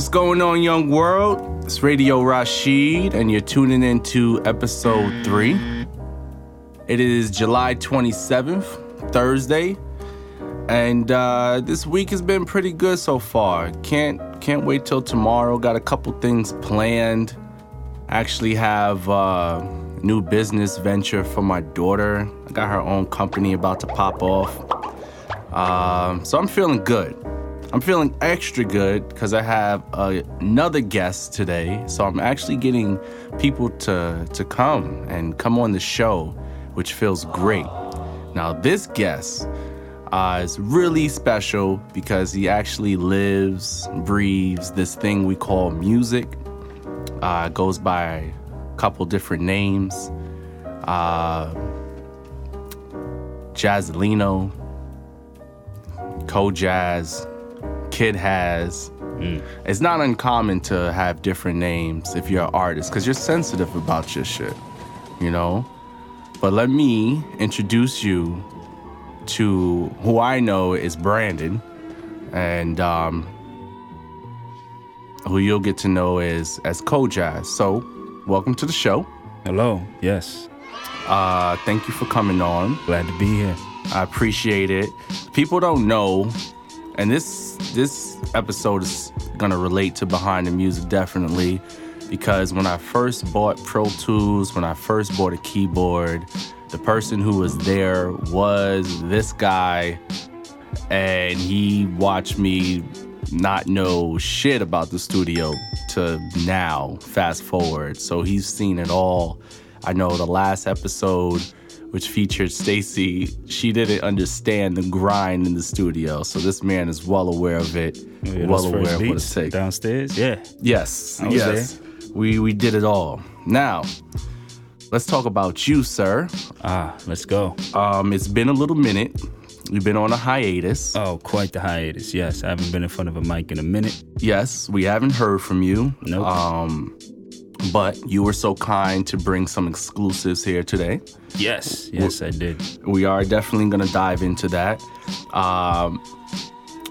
What's going on, young world? It's Radio Rashid, and you're tuning in to episode three. It is July 27th, Thursday, and uh, this week has been pretty good so far. Can't can't wait till tomorrow. Got a couple things planned. Actually, have uh, new business venture for my daughter. I got her own company about to pop off. Um, so I'm feeling good. I'm feeling extra good because I have uh, another guest today. So I'm actually getting people to to come and come on the show, which feels great. Now this guest uh, is really special because he actually lives, breathes this thing we call music. Uh, goes by a couple different names. Uh, Jazzlino, Co-Jazz, Kid Has. It's not uncommon to have different names if you're an artist because you're sensitive about your shit, you know? But let me introduce you to who I know is Brandon and um, who you'll get to know is as Co-Jazz. So, welcome to the show. Hello. Yes. Uh, thank you for coming on. Glad to be here. I appreciate it. People don't know, and this this episode is gonna relate to behind the music definitely, because when I first bought Pro Tools, when I first bought a keyboard, the person who was there was this guy, and he watched me not know shit about the studio to now fast forward. So he's seen it all. I know the last episode which featured Stacy, she didn't understand the grind in the studio. So this man is well aware of it, Yeah, well aware of what it takes. downstairs. Yeah. Yes, yes. We we did it all. Now, let's talk about you, sir. Ah, let's go. Um, it's been a little minute. You've been on a hiatus. Oh, quite the hiatus. Yes, I haven't been in front of a mic in a minute. Yes, we haven't heard from you. Nope. Um, but you were so kind to bring some exclusives here today. Yes, yes, I did. we are definitely going to dive into that. Um,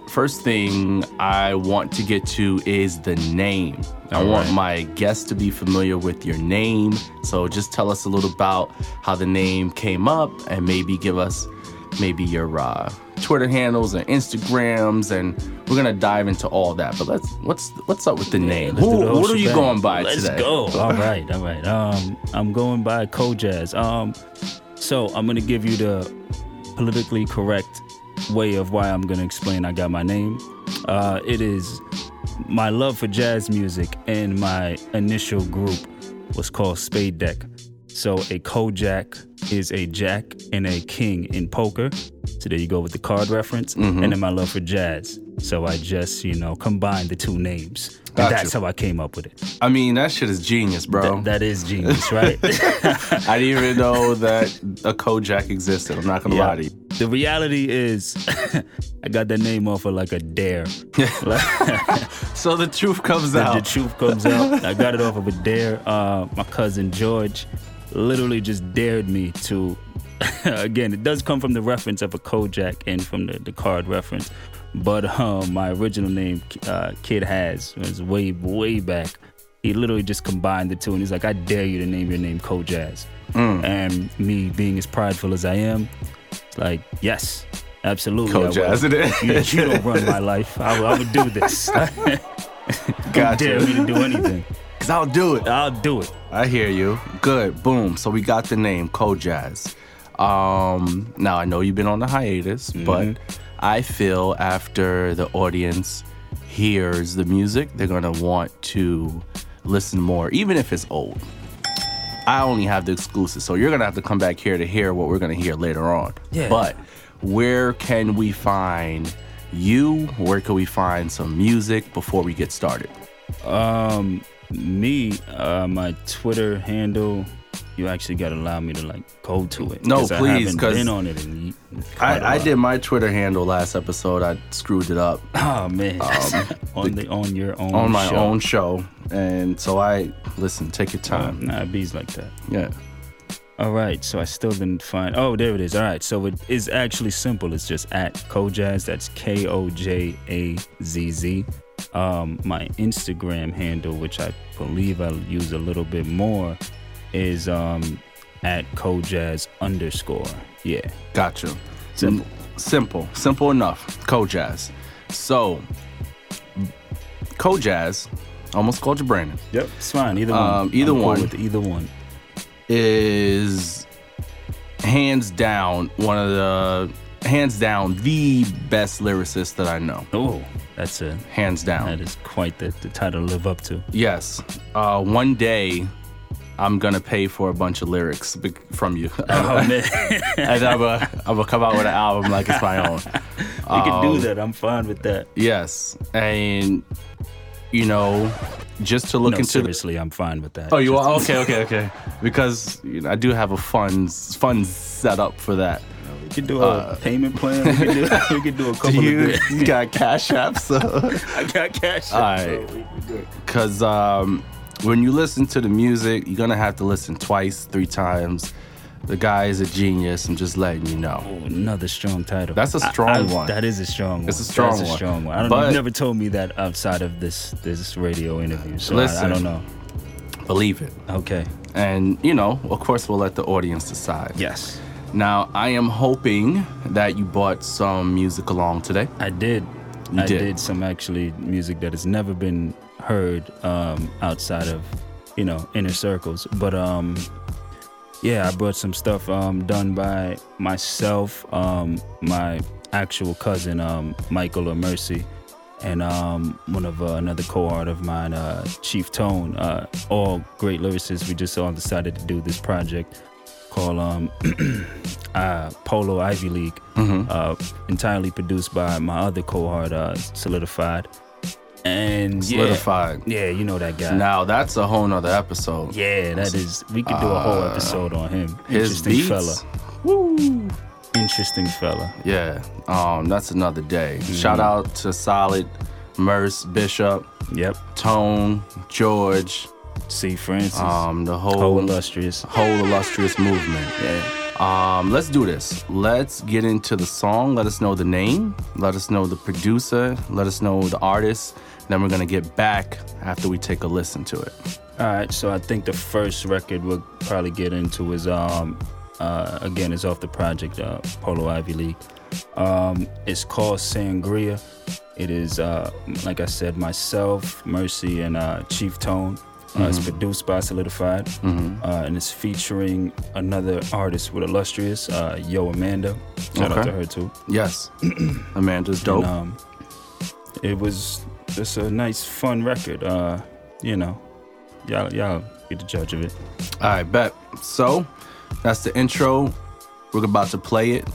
first thing I want to get to is the name. I want right. my guests to be familiar with your name. So just tell us a little about how the name came up and maybe give us maybe your uh, Twitter handles and Instagrams and we're gonna dive into all that. But let's what's what's up with the name? Let's Who, what are you going by Let's today? go. All right, all right. Um, I'm going by Co-Jazz. Um, so I'm gonna give you the politically correct way of why I'm gonna explain I got my name. Uh, it is my love for jazz music and my initial group was called Spade Deck. So a Kojak is a jack and a king in poker. So there you go with the card reference. Mm-hmm. And then my love for jazz. So I just, you know, combined the two names. And Gotcha. that's how I came up with it. I mean, that shit is genius, bro. Th- that is genius, right? I didn't even know that a Kojak existed. I'm not gonna lie to you. The reality is, I got that name off of like a dare. So the truth comes the, the truth comes out. I got it off of a dare. Uh, my cousin George literally just dared me to. again, it does come from the reference of a Kojak and from the, the card reference, but um, my original name, uh, Kid Has, was way way back. He literally just combined the two, and he's like, "I dare you to name your name Kojaz." And me being as prideful as I am, it's like, yes, absolutely. Kojaz it is. You, you don't run my life. I, I would do this. Don't dare me to do anything. Cause I'll do it. I'll do it. I hear you. Good. Boom. So we got the name Kojaz. Um, now I know you've been on the hiatus, but I feel after the audience hears the music, they're gonna want to listen more, even if it's old. I only have the exclusive, so you're gonna have to come back here to hear what we're gonna hear later on. Yeah. But where can we find you? Where can we find some music before we get started? Um, me, uh, my Twitter handle. You actually gotta allow me to like go to it. No, please, haven't 'cause been on it. In I, I did my Twitter handle last episode. I screwed it up Oh man, on the on your own on my show. own show, and so I listen. Take your Uh, time. nah, bees like that. Yeah. All right, so I still didn't find. Oh, there it is. All right, so it is actually simple. It's just at Kojazz. That's K O J A Z Z. Um, my Instagram handle, which I believe I use a little bit more, is um, at Kojazz underscore. Yeah. Gotcha. Simple. Simple. Simple enough. Kojazz. So, Kojazz, almost called you Brandon, Yep. It's fine. Either one. Um, either I'm cool one. With either one. is hands down one of the hands down the best lyricist that I know. Oh, that's a Hands down. that is quite the, the title to live up to. Yes. Uh, one day, I'm gonna pay for a bunch of lyrics be- from you, Oh man, and I'm gonna, come out with an album like it's my own. you can do Um, that. I'm fine with that. Yes, and you know, just to look no, into the. seriously, I'm fine with that. Oh, you Just- are okay, okay, okay. Because you know, I do have a funds funds set up for that. We could do a payment plan. We could do, we could do a couple Do you, of good. you got cash apps? I got cash. App. All right. Because um, when you listen to the music, you're gonna have to listen twice, three times. The guy is a genius. I'm just letting you know. Oh, another strong title. That's a strong I- one. That is a strong one. It's a strong That's a strong one. I don't. But- you've never told me that outside of this this radio interview, so I, I don't know. Believe it. Okay. And you know, of course, we'll let the audience decide. Yes, Now, I am hoping that you bought some music along today. I did. You I did. did. some actually music that has never been heard um, outside of you know inner circles, but um. Yeah, I brought some stuff um, done by myself, um, my actual cousin um, Michael or Mercy, and um, one of uh, another co-art of mine, uh, Chief Tone. Uh, all great lyricists. We just all decided to do this project called um, uh, Polo Ivy League, uh, entirely produced by my other co-art, uh, Solidified. And yeah, Solidified. yeah, you know that guy. Now that's a whole nother episode. Yeah, that is. We could do a whole episode on him. Uh, His Interesting beats. fella. Woo. Interesting fella. Yeah. Um, that's another day. Mm-hmm. Shout out to Solid, Merce, Bishop, Yep. Tone, George, C. Francis. um, the whole whole illustrious. whole illustrious movement. Yeah. Um, let's do this. Let's get into the song. Let us know the name. Let us know the producer. Let us know the artist. Then we're gonna get back after we take a listen to it. All right. So I think the first record we'll probably get into is um uh again is off the project uh, Polo Ivy League. Um, it's called Sangria. It is uh like I said myself, Mercy, and uh, Chief Tone. Uh, It's produced by Solidified, uh, and it's featuring another artist with illustrious, uh, Yo Amanda. Shout out to her too. Yes, Amanda's dope. And, um, it was just a nice, fun record. Uh, you know, y'all, y'all be the judge of it. All right, bet. So that's the intro. We're about to play it.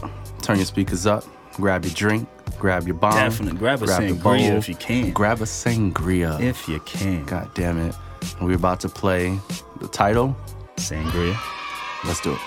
Turn your speakers up. Grab your drink. Grab your bomb. Definitely grab a your sangria bowl, if you can. Grab a sangria. if you can, God damn it. We're about to play the title. sangria. Let's do it.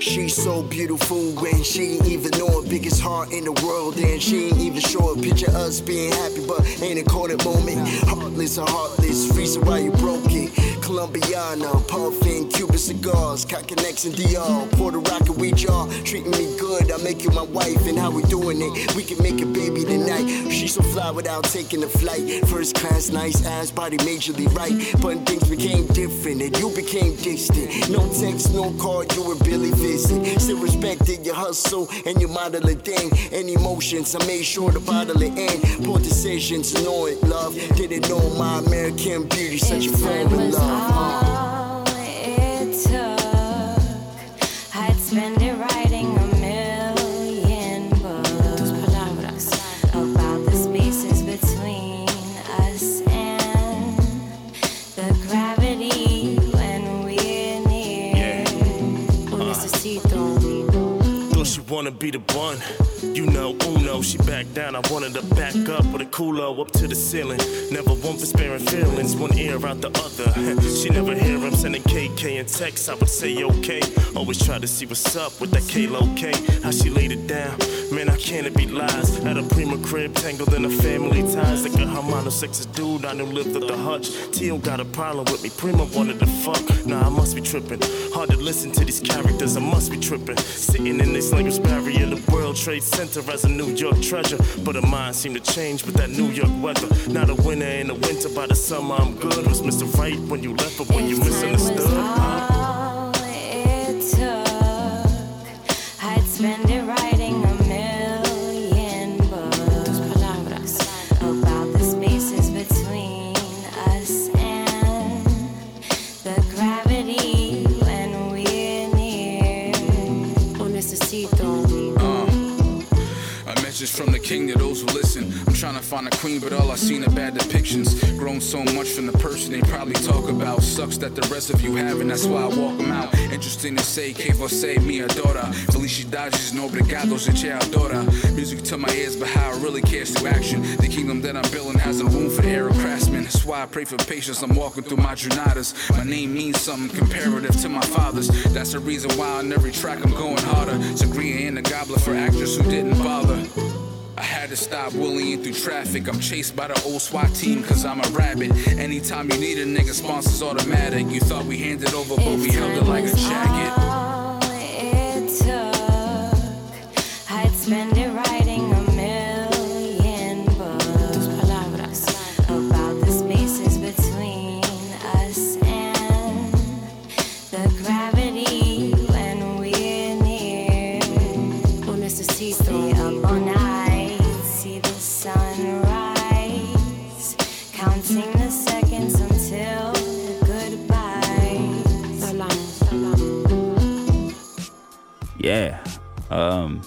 She's so beautiful when she ain't even know it. Biggest heart in the world, and she ain't even show it. Picture us being happy, but ain't a coded moment. Heartless or heartless, freezing while you broke it. Colombiana, puffing Cuban cigars, got connects in DR, Puerto Rican, we jar. Treating me good, I make you my wife, and how we doing it? We can make a baby tonight. She's so fly without taking a flight. First class, nice ass, body majorly right. But things became different, and you became distant. No text, no call, you were Billy visit. Still respected your hustle and your modeling thing. And emotions, I made sure to bottle it in. Poor decisions, knowing love. Didn't know my American beauty, such a of was love. All it took, I'd spend it writing a million books about the spaces between us and the gravity when we're near. Un necesito. Wanna be the one? You know, Uno, she backed down. I wanted to back up with a culo up to the ceiling. Never one for sparing feelings, one ear out the other. she never hear him sending KK and text. I would say okay. Always try to see what's up with that K-Lo K. How she laid it down. Man, I can't be lies. At a prima crib, tangled in a family ties. Like a Hermano sexist dude, I knew lived at the hutch. Tio got a problem with me. Prima wanted to fuck. Nah, I must be tripping. Hard to listen to these characters, I must be tripping. Sitting in this language barrier, the World Trade Center as a New York treasure. But her mind seemed to change with that New York weather. Not a winter in the winter, by the summer I'm good. Was Mr. Right when you left, but when you misunderstood? Message from the king to those who listen. I'm trying to find a queen, but all I seen are bad depictions. Grown so much from the person they probably talk about. Sucks that the rest of you haven't, that's why I walk them out. Interesting to say, que você, mi adora. Felicidades no obrigado, gente adora. Music to my ears, but how I really cares to action. The kingdom that I'm building has a room for the era craftsmen. That's why I pray for patience. I'm walking through my jornadas. My name means something comparative to my father's. That's the reason why on every track I'm going harder. Sagria and the gobbler for actors who didn't bother. Had to stop willying through traffic. I'm chased by the old SWAT team cause I'm a rabbit. Anytime you need a nigga, sponsors automatic. You thought we handed over, but we held it like a jacket. Yeah. Um,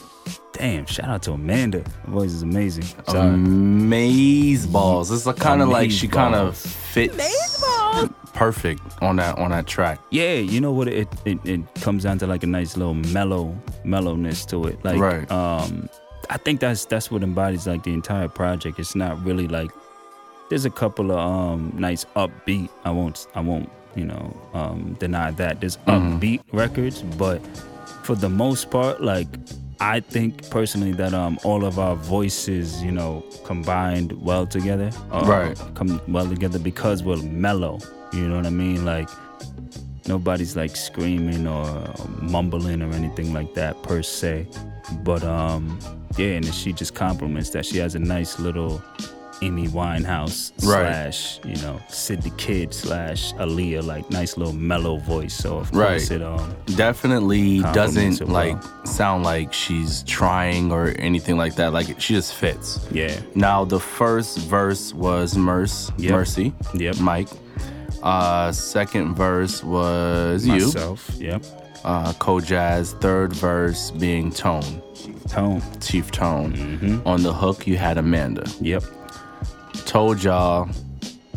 damn, shout out to Amanda. Her voice is amazing. Sorry. Um, Maze balls. It's a kind of like she kind of Amazeballs. fits perfect on that on that track. Yeah, you know what? It, it it comes down to like a nice little mellow mellowness to it. Like, Right. um, I think that's that's what embodies like the entire project. It's not really like there's a couple of um nice upbeat. I won't I won't you know um deny that there's upbeat records, but for the most part, like I think personally that um all of our voices you know combined well together. uh, Right. Come well together because we're mellow. You know what I mean? Like nobody's like screaming or mumbling or anything like that per se but um yeah and she just compliments that she has a nice little Amy Winehouse Right. slash you know Syd tha Kyd slash Aaliyah like nice little mellow voice so of Right. course it um Definitely doesn't well. like sound like she's trying or anything like that. Like she just fits. yeah Now the first verse was Merce, Yep. Mercy, Yep. Mike. Uh, second verse was you, myself yep uh, Kojaz. Third verse being Tone, tone Chief Tone. Mm-hmm. On the hook, you had Amanda. yep Told y'all,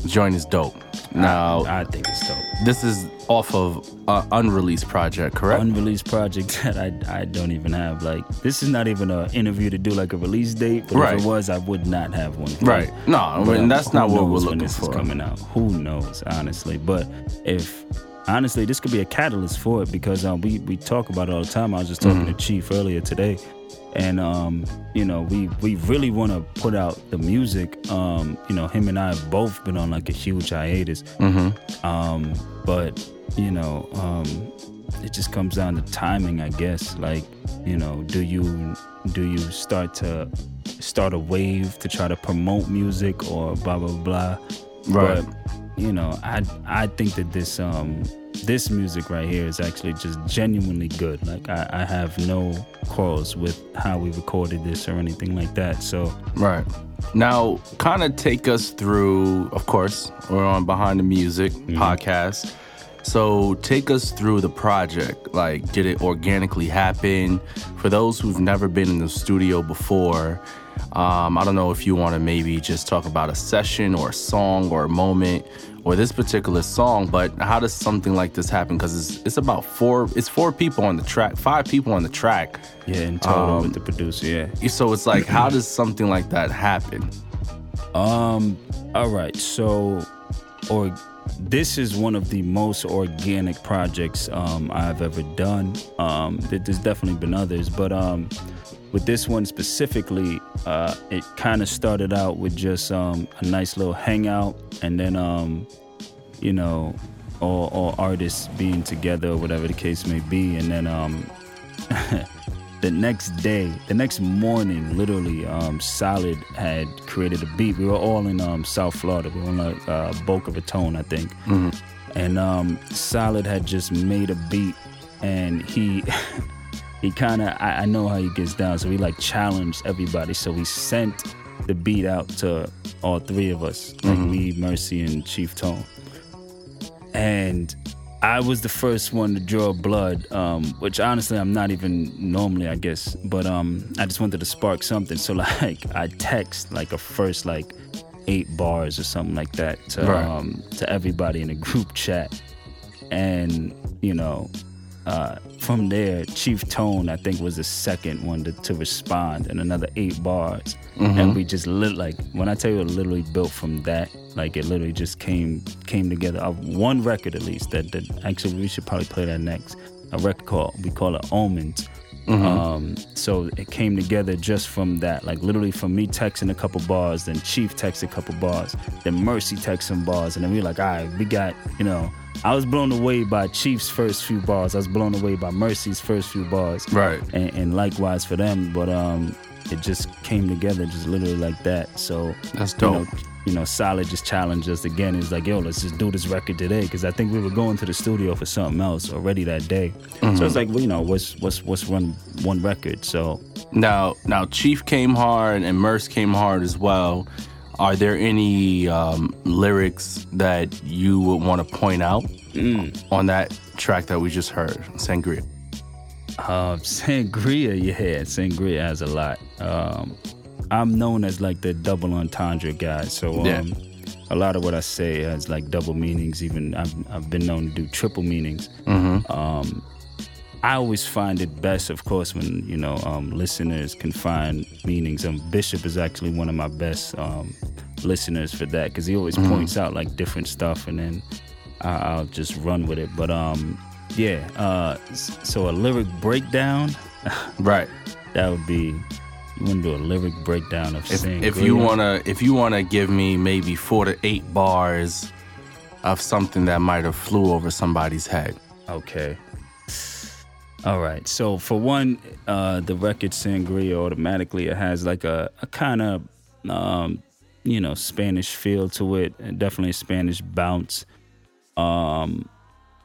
joint is dope. Now I think it's dope this is off of uh, unreleased project, correct? unreleased project that I, I don't even have. Like this is not even an interview to do like a release date. But Right. if it was, I would not have one. Right. No, I mean, that's not what we're looking for. Is coming out. Who knows, honestly? But if honestly, this could be a catalyst for it because um, we we talk about it all the time. I was just talking Mm-hmm. to Chief earlier today. And um, you know, we we really want to put out the music. Um, you know, him and I have both been on like a huge hiatus. Mm-hmm. Um, but you know, um, it just comes down to timing, I guess. Like, you know, do you do you start to start a wave to try to promote music or blah blah blah? Right. But you know, I I think that this um this music right here is actually just genuinely good. Like I, I have no quarrels with how we recorded this or anything like that. So Right. Now, kind of take us through, of course, we're on Behind the Music Mm-hmm. podcast. So take us through the project. Like, did it organically happen? For those who've never been in the studio before, um, I don't know if you want to maybe just talk about a session or a song or a moment or this particular song, but how does something like this happen? Because it's, it's about four, it's four people on the track, five people on the track. Yeah, in total Um, with the producer. Yeah. So it's like, how does something like that happen? Um. All right. So, or this is one of the most organic projects um, I've ever done. Um, there's definitely been others, but um, with this one specifically, uh, it kind of started out with just um, a nice little hangout, and then um, you know, all, all artists being together or whatever the case may be, and then um, the next day, the next morning, literally, um, Solid had created a beat. We were all in um, South Florida. We were on like uh, Boca Raton, I think. And um, Solid had just made a beat, and he he kind of I, I know how he gets down, so he like challenged everybody. So he sent the beat out to all three of us, like me, Mercy, and Chief Tone and I was the first one to draw blood, um, which honestly I'm not even normally, I guess. But um, I just wanted to spark something, so like I text like a first like eight bars or something like that to Right. um, to everybody in a group chat, and you know. Uh, from there, Chief Tone, I think, was the second one to, to respond, and another eight bars. And we just lit like when I tell you, it literally built from that. Like it literally just came came together. Uh, one record at least that that actually we should probably play that next. A record called we call it Omens. Um, so it came together just from that, like literally from me texting a couple bars, then Chief texted a couple bars, then Mercy texted some bars, and then we were like, all right, we got, you know, I was blown away by Chief's first few bars. I was blown away by Mercy's first few bars, Right. and, and likewise for them. But um, it just came together, just literally like that. So That's you dope. know, you know, Solid just challenged us again. He's like, yo, let's just do this record today. Because I think we were going to the studio for something else already that day. So it's like, well, you know, what's what's what's run one record? So Now, now, Chief came hard and Merce came hard as well. Are there any um, lyrics that you would want to point out on that track that we just heard, Sangria? Uh, Sangria, yeah, Sangria has a lot. Um, I'm known as like the double entendre guy. So um, Yeah. a lot of what I say has like double meanings. Even I've, I've been known to do triple meanings. Um, I always find it best, of course, when you know um, listeners can find meanings. Um, Bishop is actually one of my best um, listeners for that because he always points out like different stuff, and then I- I'll just run with it. But um, yeah, uh, so a lyric breakdown Right. that would be. You want to do a lyric breakdown of If, if you wanna, if you wanna give me maybe four to eight bars of something that might have flew over somebody's head. Okay. All right. So for one, uh, the record Sangria automatically it has like a, a kind of um, you know Spanish feel to it, and definitely a Spanish bounce. Um,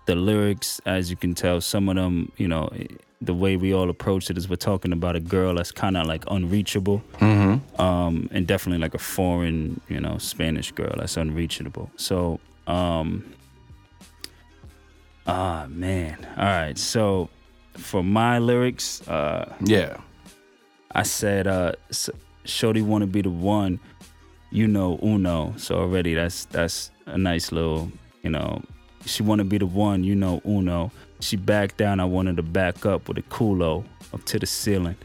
the lyrics, as you can tell, some of them, you know, the way we all approach it is we're talking about a girl that's kind of like unreachable, um, and definitely like a foreign, you know, Spanish girl that's unreachable. So, um, ah man, all right. So for my lyrics, uh, Yeah. I said, uh, "Shorty wanna be the one." You know, uno. So already that's that's a nice little, you know. She wanna be the one. You know, uno. She backed down. I wanted to back up with a culo up to the ceiling.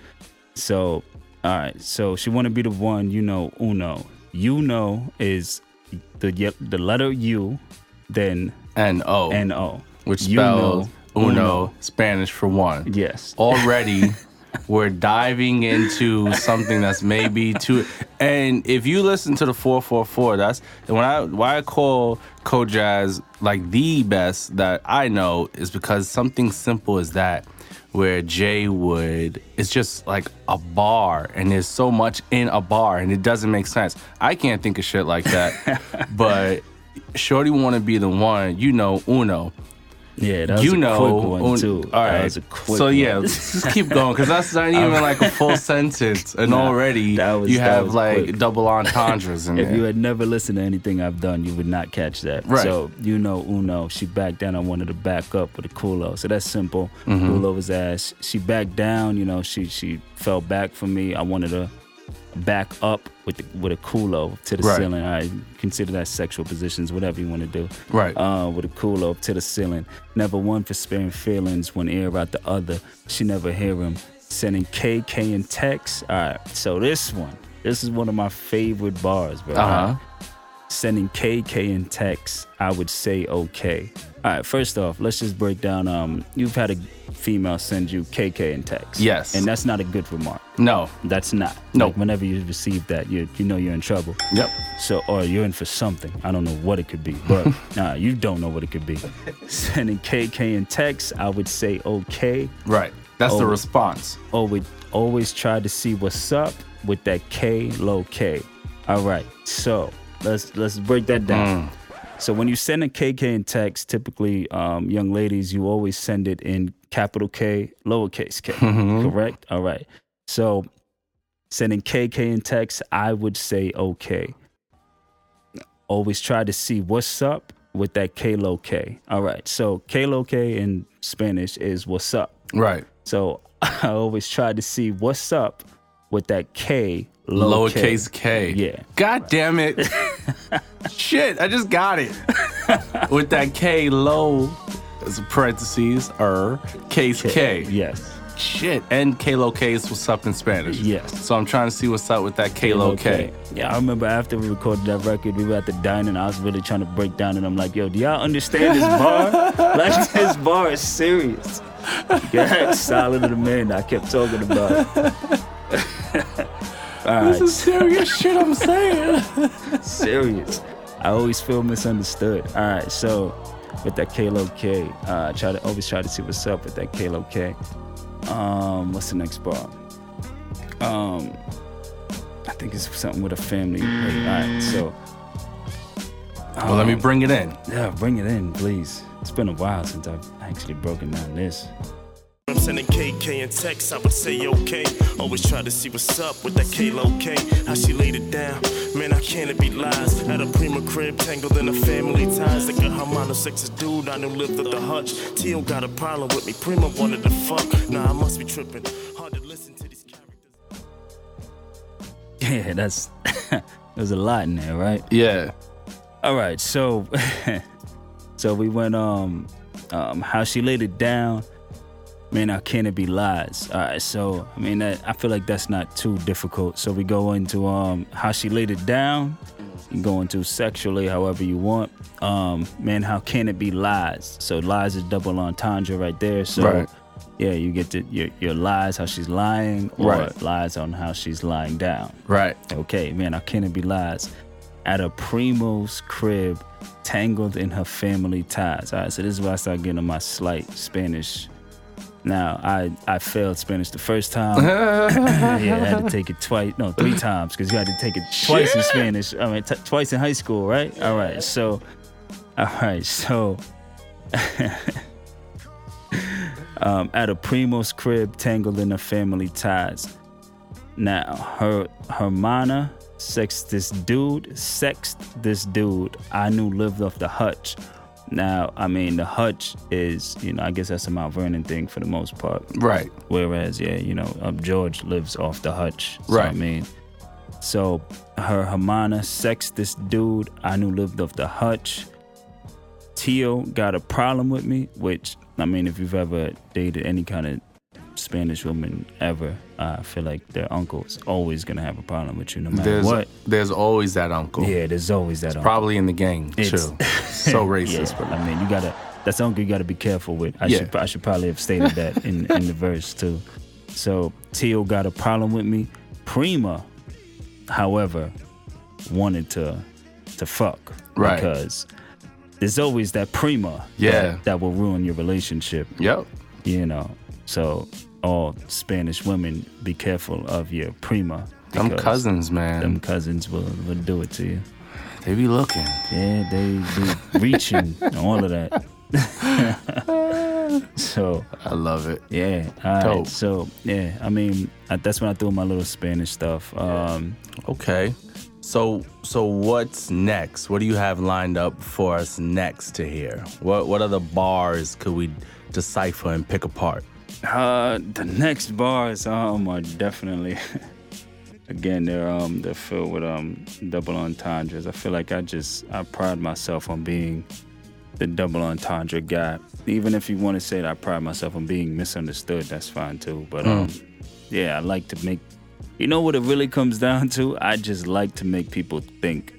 So, all right. So she wanna be the one. You know, uno. You know is the the letter U, then N O. N O, which You spells know, uno, Spanish for one. Yes. Already, we're diving into something that's maybe too. And if you listen to the four four four, that's when I why I call Kojaz like the best that I know is because something simple as that. Where Jay would, it's just like a bar, and there's so much in a bar, and it doesn't make sense. I can't think of shit like that, but Shorty want to be the one, you know, Uno. Yeah, that was you a know, quick one too. All That right. was a quick so yeah, just keep going because that's not even like a full sentence, and Nah, already that was- you that have like quick. double entendres in If there. you had never listened to anything I've done, you would not catch that. Right. So you know Uno, she backed down. I wanted to back up with a culo. So that's simple. Mm-hmm. Culo was ass. She backed down. You know, she she fell back for me. I wanted to back up with the, with a culo to the Right. ceiling. I consider that sexual positions, whatever you want to do. Right. Uh, with a culo to the ceiling. Never one for sparing feelings. One ear out the other. She never hear him. Sending KK and text. All right. So this one. This is one of my favorite bars, bro. Uh-huh. Sending KK in text, I would say okay. All right, first off, let's just break down. Um, you've had a female send you KK in text. Yes. And that's not a good remark. no. That's not. No. Like, whenever you receive that, you you know you're in trouble. Yep. So, or you're in for something. I don't know what it could be, but nah, you don't know what it could be. Sending KK in text, I would say okay. Right. That's the Oh. response. Always, always try to see what's up with that K low K. All right, so let's let's break that down. So when you send a KK in text, typically, um, young ladies, you always send it in capital K, lowercase k. Correct. All right. So sending KK in text, I would say okay. Always try to see what's up with that K low K. All right. So K low K in Spanish is what's up. Right. So I always try to see what's up with that K Lowercase K. Yeah. God damn it. Shit, I just got it. With that K low, as parentheses, er, case K. Yes. Shit. And K low K is what's up in Spanish. Yes. So I'm trying to see what's up with that K low K. Yeah, I remember after we recorded that record, we were at the diner and I was really trying to break down and I'm like, yo, do y'all understand this bar? like this bar is serious. Yeah, solid of the man I kept talking about. All right, This is serious shit I'm saying. serious. I always feel misunderstood. All right, so with that Kalo K, uh, try to always try to see what's up with that Kalo K. Um, what's the next bar? Um, I think it's something with a family. Wait, all right, so well, let me bring it in. yeah, bring it in, please. It's been a while since I've actually broken down this. I'm sending KK in text, I would say okay. Always try to see what's up with that K low K. How she laid it down. Man, I can't be lies. At a prima crib, tangled in the family ties. Like a Hermano sexist dude, I knew lived up the hutch. Tio got a problem with me. Prima wanted to fuck. Nah, I must be tripping. Hard to listen to these characters. Yeah, that's there's a lot in there, right? Yeah. All right, so so we went um um how she laid it down. Man, how can it be lies? All right, so I mean that I feel like that's not too difficult. So we go into um how she laid it down. You go into sexually however you want. Um, man, how can it be lies? So lies is double entendre right there. So Right. yeah, you get to your your lies how she's lying, or Right. lies on how she's lying down. Right. Okay, man, I can't be lies. At a primo's crib, tangled in her family ties. All right, so this is where I start getting on my slight Spanish. Now, I, I failed Spanish the first time. yeah, I had to take it twice, no, three times, because you had to take it twice in Spanish. I mean, t- twice in high school, right? All right, so, all right, so, um, at a primo's crib, tangled in her family ties. Now, her Hermana sexed this dude, sexed this dude I knew lived off the hutch. Now, I mean, the hutch is, you know, I guess that's a Mount Vernon thing for the most part. Right. Whereas, yeah, you know, um, George lives off the hutch. So, I mean, so her Hermana sexed this dude I knew lived off the hutch. Tio got a problem with me, which, I mean, if you've ever dated any kind of Spanish woman ever, uh, I feel like their uncle's always gonna have a problem with you no matter There's what. there's always that uncle. Yeah, there's always that uncle. Probably in the gang It's- too. so racist, Yeah, but I mean, you gotta. That's uncle you gotta be careful with. I Yeah. should. I should probably have stated that in in the verse too. So Tio got a problem with me. Prima, however, wanted to to fuck Right. because there's always that prima Yeah. that, that will ruin your relationship. yep. You know. So all Spanish women, be careful of your prima. Them cousins, man. Them cousins will, will do it to you. they be looking. Yeah, they be reaching all of that. so I love it. yeah, all right. So yeah, I mean I, that's when I threw my little Spanish stuff. Um, Okay. So so what's next? What do you have lined up for us next to hear? What what other bars could we decipher and pick apart? Uh, the next bars um are definitely again they're um they're filled with um double entendres. I feel like I just I pride myself on being the double entendre guy. Even if you want to say that I pride myself on being misunderstood, that's fine too. But um yeah, I like to make you know what it really comes down to? I just like to make people think.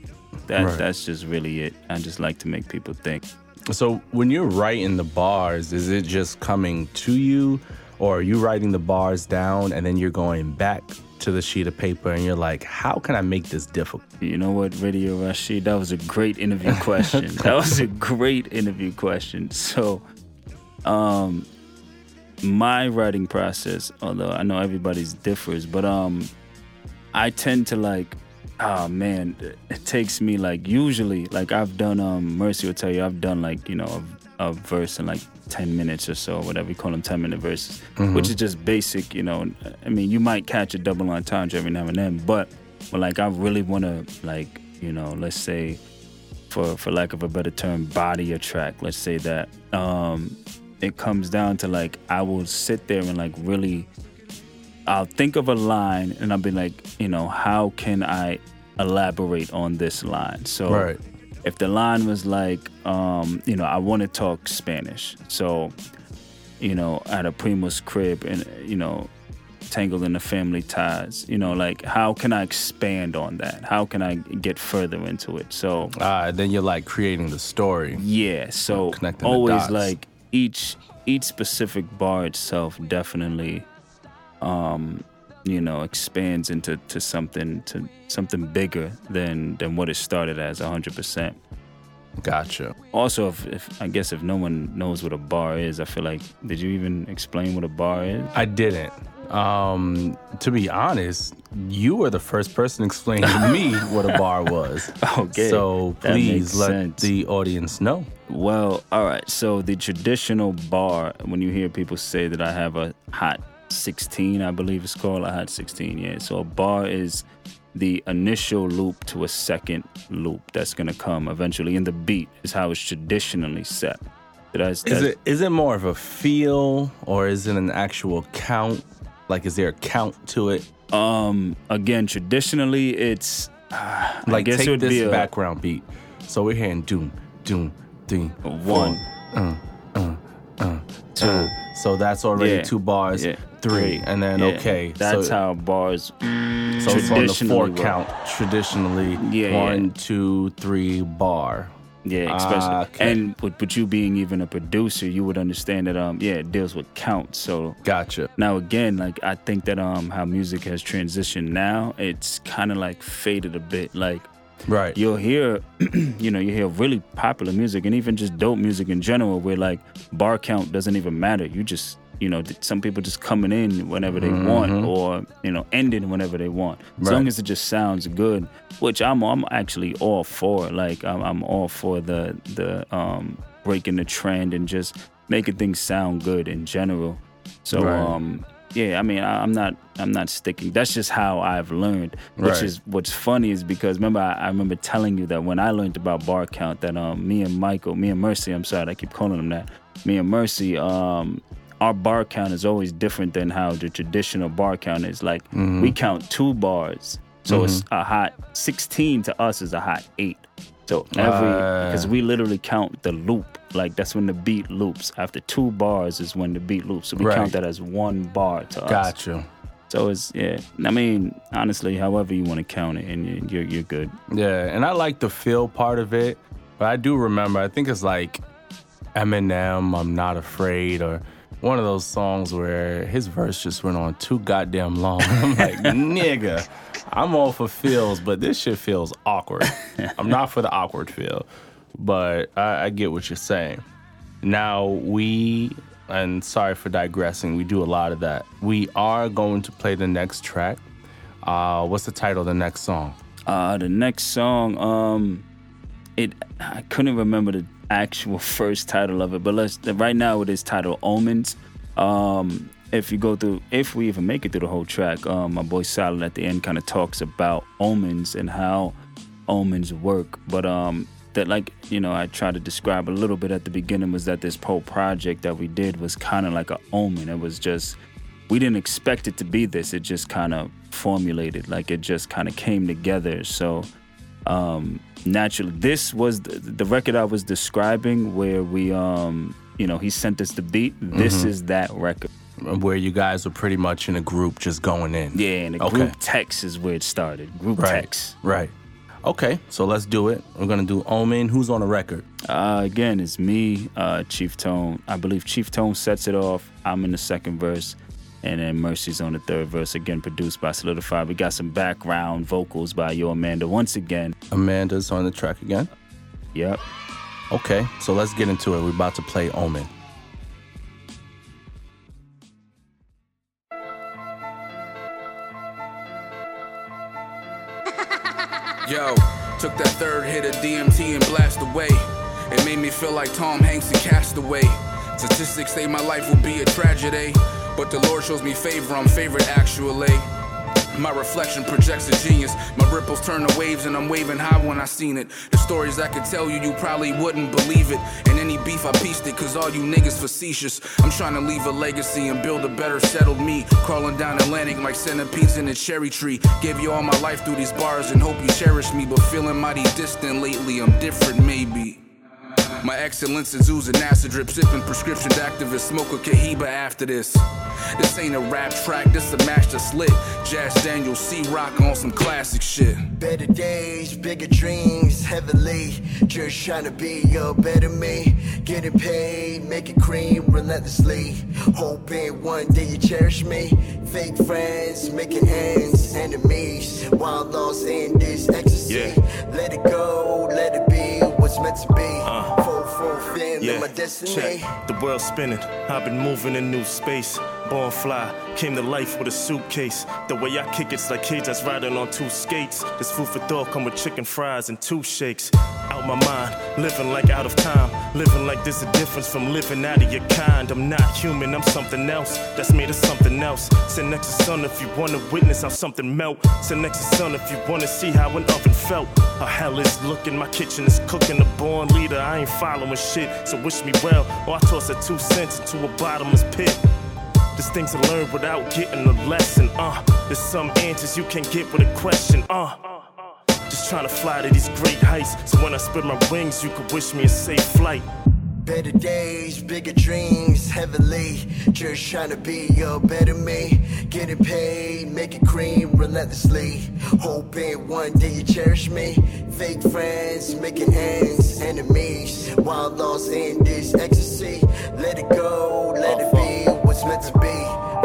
That Right. that's just really it. I just like to make people think. So when you're writing the bars, is it just coming to you, or are you writing the bars down and then you're going back to the sheet of paper and you're like, how can I make this difficult? You know what, Radio Rashid? That was a great interview question. that was a great interview question. So, um, my writing process, although I know everybody's differs, but um, I tend to like, oh man, it takes me like usually like I've done um Mercy will tell you I've done like you know a, a verse in like ten minutes or so, whatever you call them, ten minute verses, which is just basic. You know, I mean, you might catch a double on entendre every now and then, but but like I really want to like you know let's say for for lack of a better term body a track let's say that um it comes down to like I will sit there and like really I'll think of a line and I'll be like you know how can I elaborate on this line? So Right. if the line was like um you know I want to talk Spanish. So you know at a primo's crib and you know tangled in the family ties you know like how can i expand on that? How can i get further into it? So Uh, then you're like creating the story. yeah so always like each each specific bar itself definitely um you know expands into to something to something bigger than than what it started as 100% Gotcha. also if, if i guess if no one knows what a bar is i feel like did you even explain what a bar is I didn't. Um, to be honest, you were the first person explaining to me what a bar was. Okay, So please let sense. the audience know. Well, all right. So the traditional bar, when you hear people say that I have a hot 16, I believe it's called I had 16. Yeah. So a bar is the initial loop to a second loop that's gonna come eventually, and the beat is how it's traditionally set. That's, Is it is it more of a feel or is it an actual count? Like, is there a count to it? um again traditionally it's uh, Like, take this be a, background beat. So we're hearing doom, doom, doom, one, two. So that's already Yeah. two bars, yeah, three, and then Yeah. okay. That's so, how bars So it's on the four work. count. Traditionally, Yeah, one, two, three bar. Yeah, especially Ah, okay. and with, with you being even a producer, you would understand that um yeah, it deals with counts. So Gotcha. now again, like I think that um how music has transitioned now, it's kind of like faded a bit. Like Right. you'll hear, you know, you hear really popular music and even just dope music in general, where like bar count doesn't even matter. You just you know, some people just coming in whenever they want, or you know, ending whenever they want. As Mm-hmm. Right. long as it just sounds good, which I'm I'm actually all for. Like I'm, I'm all for the the um breaking the trend and just making things sound good in general. So Right. um yeah, I mean I, I'm not I'm not sticking. That's just how I've learned. Which Right. is what's funny is because remember I, I remember telling you that when I learned about bar count that um me and Michael, me and Mercy, I'm sorry, I keep calling him that. Me and Mercy, um our bar count is always different than how the traditional bar count is. Like we count two bars. So it's a hot 16 to us is a hot 8. So every because we literally count the loop. Like that's when the beat loops. After two bars is when the beat loops. So we Right. count that as one bar to us. Gotcha. So it's yeah. I mean, honestly, however you want to count it, and you- you're you're good. Yeah, and I like the feel part of it, but I do remember. I think it's like Eminem, "I'm Not Afraid," or one of those songs where his verse just went on too goddamn long. I'm like, nigga, I'm all for feels, but this shit feels awkward. I'm not for the awkward feel, but I, I get what you're saying. Now we, and sorry for digressing, we do a lot of that. We are going to play the next track. Uh, what's the title of the next song? Uh, the next song, um, it I couldn't remember the actual first title of it, but let's right now it is titled Omens. Um, if you go through, if we even make it through the whole track, um, my boy Solid at the end kind of talks about omens and how omens work. But um, that like you know, I tried to describe a little bit at the beginning was that this whole project that we did was kind of like an omen. It was just we didn't expect it to be this. It just kind of formulated, like it just kind of came together. So um, naturally, this was the, the record I was describing where we, um, you know, he sent us the beat. This Mm-hmm. is that record. Where you guys were pretty much in a group just going in. Yeah, and the Okay. group text is where it started. Group Right. text. Right. Okay, so let's do it. We're gonna do Omen. Who's on the record? Uh, again, it's me, uh, Chief Tone. I believe Chief Tone sets it off. I'm in the second verse, and then Mercy's on the third verse. Again, produced by Solidify. We got some background vocals by Yo Amanda once again. Amanda's on the track again. Yep. Okay, so let's get into it. We're about to play Omen. Yo, took that third hit of DMT and blast away. It made me feel like Tom Hanks in Castaway. Statistics say my life will be a tragedy, but the Lord shows me favor. I'm favored actually. My reflection projects a genius. My ripples turn to waves, and I'm waving high when I seen it. The stories I could tell you, you probably wouldn't believe it. And any beef, I pieced it, cause all you niggas facetious. I'm trying to leave a legacy and build a better settled me. Crawling down Atlantic like centipedes in a cherry tree. Gave you all my life through these bars and hope you cherish me, but feeling mighty distant lately. I'm different, maybe. My excellence is oozing acid drip, sipping prescription activist, smoke a Cohiba after this. This ain't a rap track, this a master slit. Jazz Daniel C Rock on some classic shit. Better days, bigger dreams, heavily. Just trying to be a better me. Getting paid, making cream relentlessly. Hoping one day you cherish me. Fake friends, making ends, enemies. While lost in this ecstasy. Yeah. Let it go, let it be what's meant to be. Uh. Full fulfilling my destiny. check. The world's spinning. I've been moving in new space. Born fly, came to life with a suitcase. The way I kick it's like kids that's riding on two skates. This food for thought come with chicken fries and two shakes. Out my mind, living like out of time. Living like there's a difference from living out of your kind. I'm not human, I'm something else. That's made of something else. Sit next to sun if you wanna witness how something melt. Sit next to sun if you wanna see how an oven felt. How hell is looking, my kitchen is cooking. A born leader, I ain't following shit. So wish me well, or I toss a two cents into a bottomless pit. There's things to learn without getting a lesson, uh. There's some answers you can't get with a question, uh. Just trying to fly to these great heights. So when I spread my wings, you could wish me a safe flight. Better days, bigger dreams, heavily. Just trying to be a better me. Getting paid, making cream relentlessly. Hoping one day you cherish me. Fake friends, making ends, enemies. While lost in this ecstasy. Let it go, let it meant to be.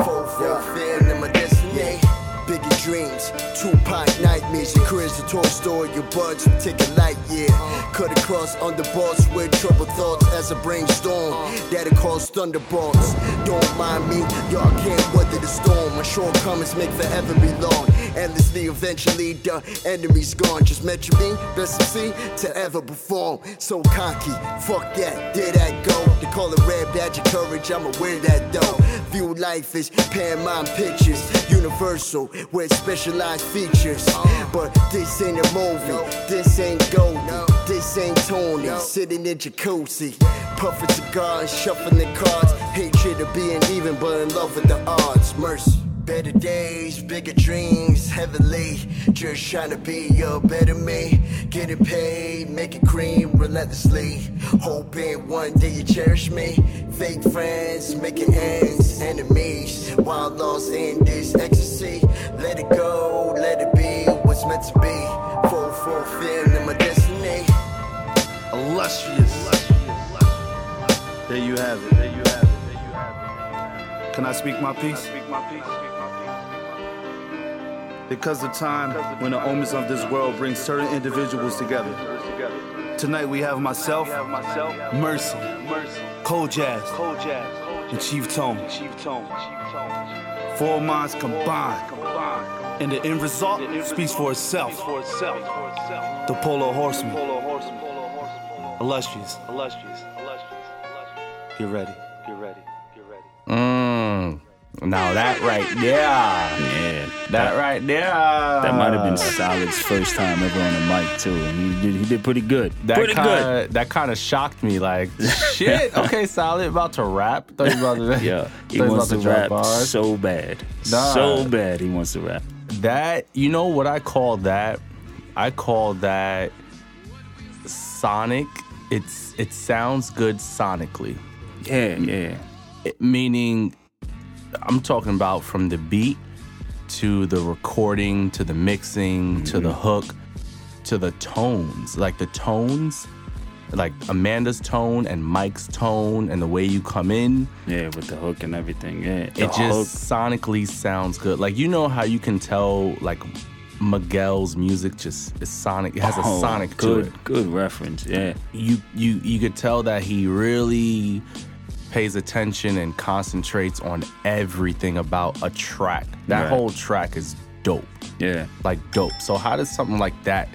Full fulfilling my destiny. Bigger dreams, Tupac nightmares. Career's a toy store, your buds take a light, yeah. Cut across underbolts with troubled thoughts as a brainstorm. That'll cause thunderbolts. Don't mind me, y'all can't weather the storm. My shortcomings make forever be long. Endlessly, eventually, the enemy's gone. Just mention me, best MC to ever perform. So cocky, fuck that, did that go. They call it red badge of courage, I'ma wear that though. View life as Paramount Pictures, Universal, with specialized features. But this ain't a movie, this ain't Goldie, this ain't Tony. Sitting in jacuzzi, puffing cigars, shuffling the cards. Hatred of being even, but in love with the odds. Mercy. Better days, bigger dreams, heavily. Just trying to be a better me. Getting paid, making cream relentlessly. Hoping one day you cherish me. Fake friends, making ends, enemies. While lost in this ecstasy. Let it go, let it be meant to be. Full fulfilling my destiny. illustrious. There you have it. There you have it. There you have it. Can I speak my piece? Because the time when the omens of this world bring certain individuals together. Tonight we have myself, Mercy, Code Jazz, and Chief Tone. Four minds combined. And the end result speaks for itself. The Polo Horseman. illustrious, illustrious, illustrious, illustrious. Get ready, get ready, get ready. Mmm. Now that right there, Yeah. that right there, That might have been Solid's first time ever on the mic too, and he did he did pretty good. That pretty good. kinda, That kind of shocked me. Like, shit. Okay, solid. About to rap. Thought you about to. Yeah, he thought you wants to about rap bars. so bad, Nah. so bad. He wants to rap. That you know what I call that? I call that sonic. It's it sounds good sonically. Yeah, yeah. It- meaning, I'm talking about from the beat to the recording to the mixing to the mm-hmm. hook to the tones. Like the tones, like Amanda's tone and Mike's tone and the way you come in. Yeah, with the hook and everything. Yeah, it just sonically sounds good. Like you know how you can tell like Miguel's music just is sonic. It has a Oh, sonic good, to it. good reference. Yeah, You you you could tell that he really pays attention and concentrates on everything about a track. That Right. whole track is dope. yeah. Like dope. So how does something like that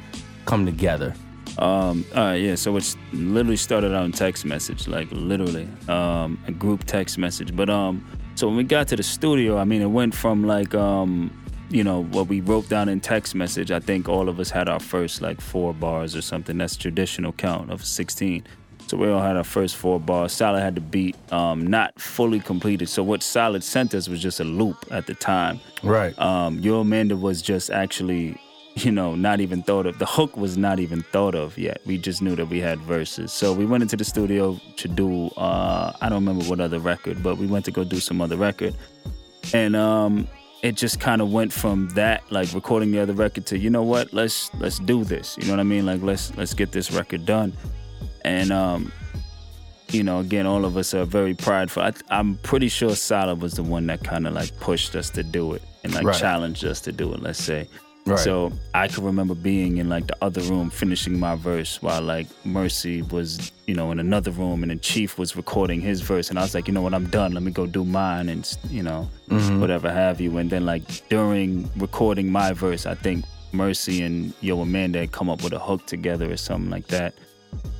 come together? Um, all right, yeah. So it's literally started out in text message, like literally, um, a group text message. But um, so when we got to the studio, I mean, it went from like um, you know, what we wrote down in text message. I think all of us had our first like four bars or something. That's traditional count of sixteen. So we all had our first four bars. Solid had the beat, um, not fully completed. So what Solid sent us was just a loop at the time. Right. Um, Yo Amanda was just actually, you know, not even thought of. The hook was not even thought of yet. We just knew that we had verses. So we went into the studio to do, uh, I don't remember what other record, but we went to go do some other record. And um, it just kind of went from that, like recording the other record, to you know what, let's let's do this. You know what I mean? Like let's let's get this record done. And um, you know, again, all of us are very prideful. I, I'm pretty sure Solid was the one that kind of like pushed us to do it and like Right. challenged us to do it. Let's say. Right. So I can remember being in like the other room finishing my verse while like Mercy was, you know, in another room and then Chief was recording his verse and I was like, you know what, I'm done. Let me go do mine and you know, mm-hmm. whatever have you. And then like during recording my verse, I think Mercy and Yo Amanda had come up with a hook together or something like that.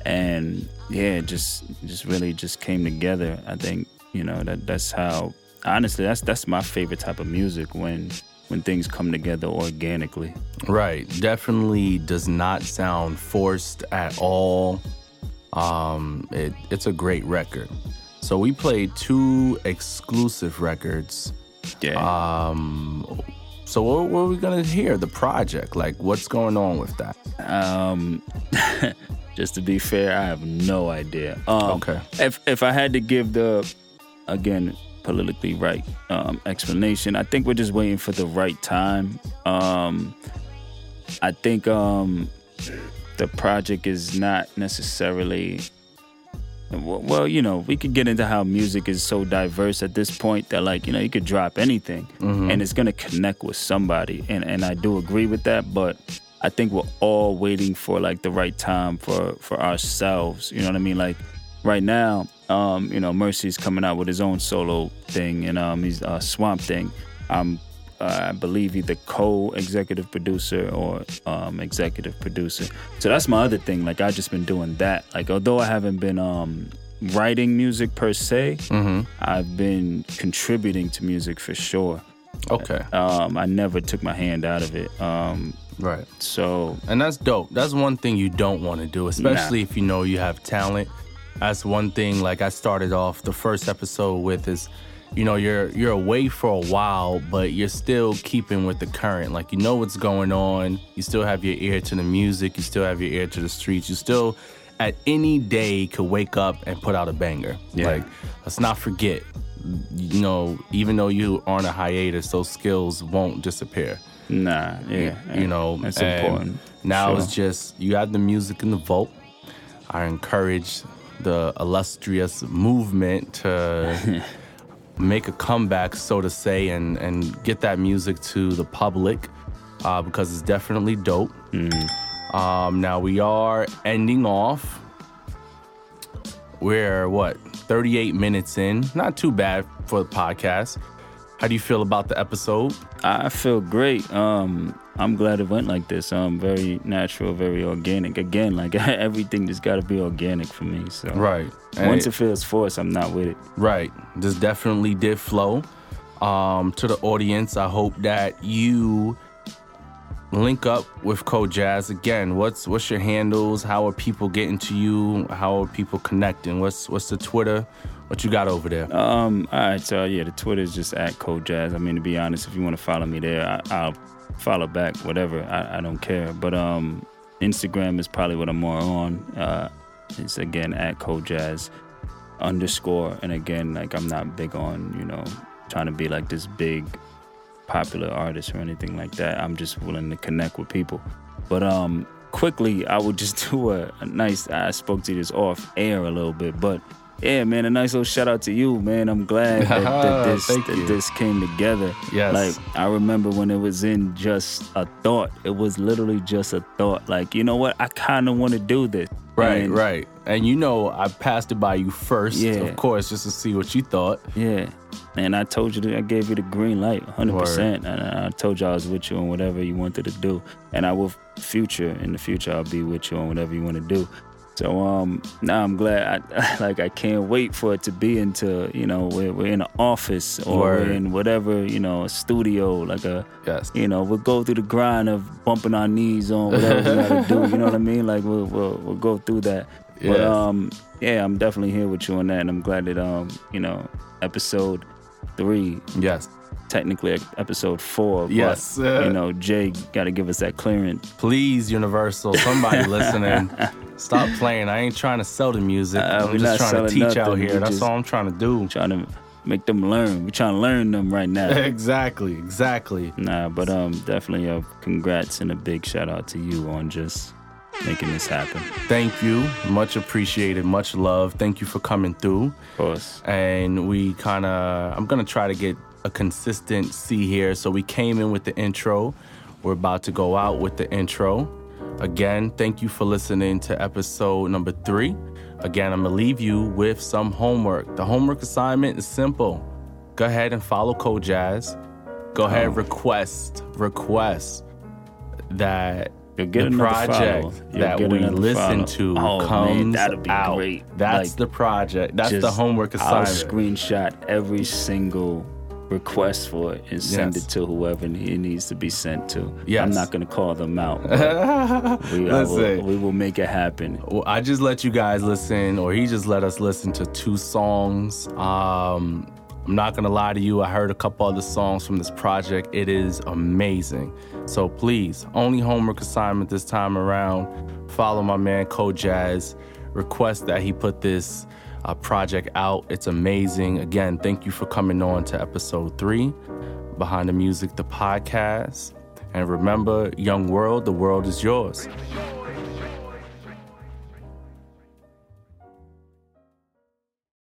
And yeah, it just just really just came together. I think, you know, that that's how honestly that's that's my favorite type of music when when things come together organically. Right. Definitely does not sound forced at all. Um, it, it's a great record. So we played two exclusive records. Yeah. Um, so what, what are we gonna hear? The project, like what's going on with that? Um, just to be fair, I have no idea. Um, Okay. If if I had to give the again politically right um, explanation, I think we're just waiting for the right time. Um, I think um, the project is not necessarily. Well, well, you know, we could get into how music is so diverse at this point that, like, you know, you could drop anything and it's gonna connect with somebody, and and I do agree with that. But I think we're all waiting for like the right time for for ourselves. You know what I mean? Like right now, um, you know, Mercy's coming out with his own solo thing, and um, he's uh, Swamp Thing. I'm, uh, I believe, either co-executive producer or um, executive producer. So that's my other thing. Like I've just been doing that. Like although I haven't been um, writing music per se, I've been contributing to music for sure. Okay. Um, I never took my hand out of it. Um, Right. so And that's dope. That's one thing you don't want to do, especially if you know you have talent. That's one thing like I started off the first episode with is you know you're you're away for a while but you're still keeping with the current. Like you know what's going on. You still have your ear to the music, you still have your ear to the streets. You still at any day could wake up and put out a banger. Yeah. Like let's not forget you know even though you are on a hiatus those skills won't disappear nah, yeah, you know that's and important. now Sure. it's just you have the music in the vault i encourage the illustrious movement to make a comeback so to say and and get that music to the public uh, because it's definitely dope. Um, now we are ending off. We're what 38 minutes in? Not too bad for the podcast. How do you feel about the episode? I feel great. Um, I'm glad it went like this. Um, very natural, very organic. Again, like everything just got to be organic for me. So Right. Once it- it feels forced, I'm not with it. Right. This definitely did flow. Um, to the audience, I hope that you link up with Code Jazz again. What's what's your handles? How are people getting to you? How are people connecting? What's what's the Twitter? What you got over there? Um, all right, so yeah, the Twitter is just at Code Jazz. I mean, to be honest, if you want to follow me there, I, I'll follow back, whatever. I, I don't care. But um, Instagram is probably what I'm more on. Uh, it's again at Code Jazz underscore. And again, like I'm not big on you know trying to be like this big popular artist or anything like that. I'm just willing to connect with people. But um, quickly, I would just do a, a nice. I spoke to this off air a little bit, but yeah, man, a nice little shout out to you, man. I'm glad that, that this that this came together. Yes. Like I remember when it was in just a thought. It was literally just a thought. Like you know what? I kind of want to do this. Right, And- right. And you know, I passed it by you first, Yeah. of course, just to see what you thought. Yeah. And I told you that I gave you the green light, 100%. And I told you I was with you on whatever you wanted to do. And I will future, in the future, I'll be with you on whatever you want to do. So um, now I'm glad. I like I can't wait for it to be into you know we're, we're in an office or Word. in whatever you know a studio like a Yes. you know we'll go through the grind of bumping our knees on whatever we gotta do. You know what I mean? Like we'll we'll, we'll go through that. But Yes. um, yeah, I'm definitely here with you on that, and I'm glad that um, you know, episode three, Yes. Technically episode four. but, Yes. you know, Jay got to give us that clearance. Please, Universal, somebody listening, stop playing. I ain't trying to sell the music. Uh, I'm just trying to teach out here. We That's all I'm trying to do. Trying to make them learn. We're trying to learn them right now. exactly, exactly. nah, but um, definitely a congrats and a big shout out to you on just making this happen. Thank you. Much appreciated. Much love. Thank you for coming through. Of course. And we kind of, I'm going to try to get a consistency here. So we came in with the intro. We're about to go out with the intro. Again, thank you for listening to episode number three. Again, I'm to leave you with some homework. The homework assignment is simple. Go ahead and follow Code Jazz. Go ahead, and request, request that the project that we listen to Oh, man, comes that'll be out. great. That's Like, the project. That's the homework homework I'll assignment. screenshot every single request for it and send Yes. it to whoever it needs to be sent to. Yes. I'm not gonna call them out. we, will, we will make it happen. Well, I just let you guys listen, or he just let us listen to two songs. Um, I'm not gonna lie to you, I heard a couple other songs from this project. It is amazing. So please, only homework assignment this time around. Follow my man Code Jazz. Request that he put this uh, project out. It's amazing. Again, thank you for coming on to episode three, Behind the Music, the podcast. And remember, young world, the world is yours.